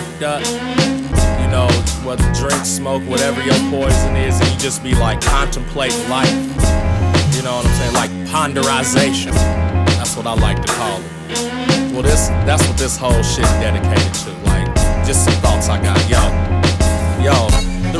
fucked up. You know, what drink, smoke, whatever your poison is, and you just be like contemplate life. You know what I'm saying? Like ponderization. That's what I like to call it. Well, this that's what this whole shit dedicated to. Like, just some thoughts I got. Yo.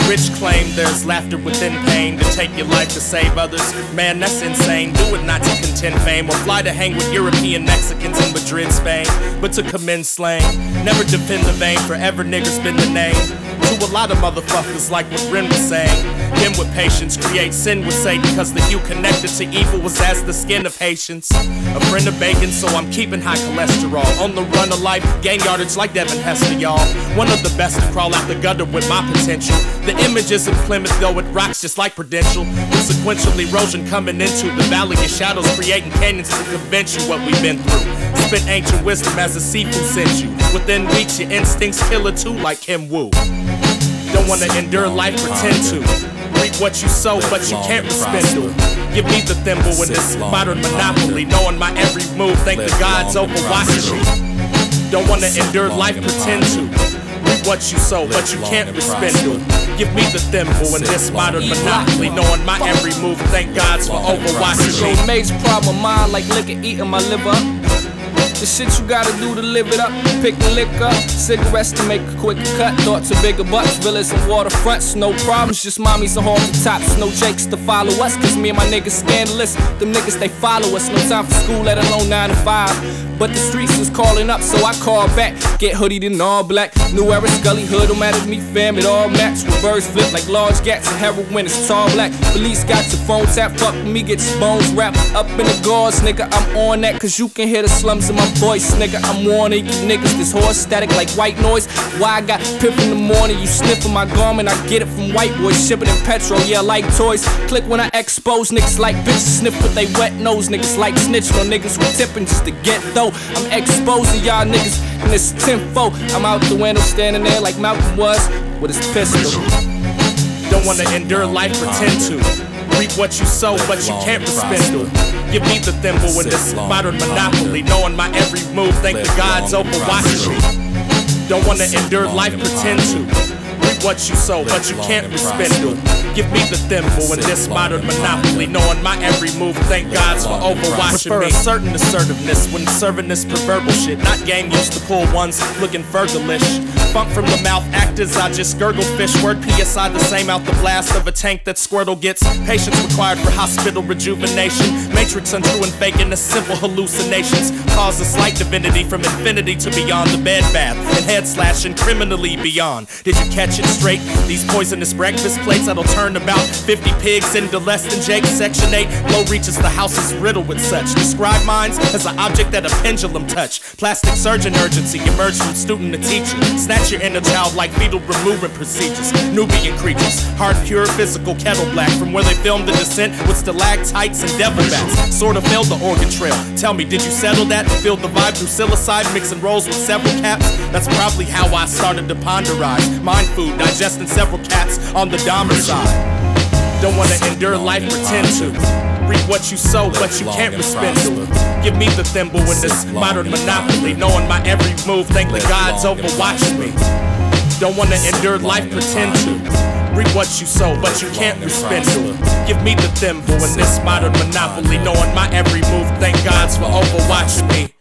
Rich claim there's laughter within pain to take your life to save others. Man, that's insane. Do it not to contend fame or fly to hang with European Mexicans in Madrid, Spain, but to commend slang. Never defend the vein, forever niggas been the name. To a lot of motherfuckers, like what Ren was saying. Him with patience, create sin with Satan, cause the hue connected to evil was as the skin of patience. A friend of bacon, so I'm keeping high cholesterol. On the run of life, gain yardage like Devin Hester, y'all. One of the best to crawl out the gutter with my potential. The image isn't Plymouth, though it rocks just like Prudential. With sequential erosion coming into the valley of shadows, creating canyons to convince you what we've been through. Spit ancient wisdom as a seafood sent you. Within weeks, your instincts kill it too, like Kim Woo. Don't wanna endure life, pretend to. Reap what you sow, but you can't respend Give me the thimble in this modern monopoly, knowing my every move. Thank the gods over watching me. Don't wanna endure life, pretend to. Reap what you sow, but you can't respend Give me the thimble in this modern monopoly, knowing my every move. Thank gods for overwatching me. So major problem, mine like liquor eating my liver. The shit you gotta do to live it up. Pick the up, cigarettes to make a quick cut. Thoughts of bigger butts, villas and waterfronts. No problems, just mommies and the tops. No jakes to follow us, cause me and my niggas scandalous. Them niggas they follow us. No time for school, let alone 9 to 5. But the streets is calling up, so I call back. Get hoodied in all black. New era Scully hood, don't matter to me, fam, it all match. Reverse flip like large gats and heroin is tall black. Police got your phone tap, fuck me, get your bones wrapped up in the gauze, nigga. I'm on that, cause you can hear the slums in my voice, nigga. I'm warning you niggas, this horse static like white noise. Why I got pip in the morning, you sniffing my garment, I get it from white boys, shipping in petrol, yeah, like toys. Click when I expose niggas like bitches, sniff with they wet nose, niggas like snitching on niggas who tipping just to get though. I'm exposing y'all niggas in this tenfold. I'm out the window standing there like Malcolm was with his pistol. Don't wanna endure life, pretend to. Reap what you sow, but you can't respend it. Give me the thimble in this modern monopoly, knowing my every move. Thank the gods over watching me. Don't wanna endure life, pretend to. Reap what you sow, but you can't respend it. Give me the thimble in this modern monopoly, knowing my every move. Thank gods for overwatching Prefer me. a Certain assertiveness when serving this proverbial shit. Not game used to pull ones looking furtherlish. Funk from the mouth actors, I just gurgle fish. Word PSI the same out the blast of a tank that Squirtle gets. Patience required for hospital rejuvenation. Matrix untrue and fake in the simple hallucinations. Cause a slight divinity from infinity to beyond the bed bath. And head slashing criminally beyond. Did you catch it straight? These poisonous breakfast plates that'll turn about 50 pigs into less than Jake. Section 8, low reaches the house is riddled with such. Describe minds as an object that a pendulum touch. Plastic surgeon urgency emerged from student to teacher. Snatch your inner child like fetal removing procedures. Nubian creatures, hard pure physical kettle black. From where they filmed the descent with stalactites and devil bats. Sort of failed the Oregon Trail. Tell me, did you settle that? Feel the vibe through psilocybin, mixing rolls with several caps? That's probably how I started to ponderize. Mind food, digesting several cats on the Dahmer side. Don't wanna endure life, pretend to. Reap what you sow, but you can't respend Give me the thimble in this modern monopoly, knowing my every move. Thank the gods over watching me. Don't wanna endure life, pretend to. Reap what you sow, but you can't respend Give me the thimble in this modern monopoly, knowing my every move. Thank gods for overwatching me.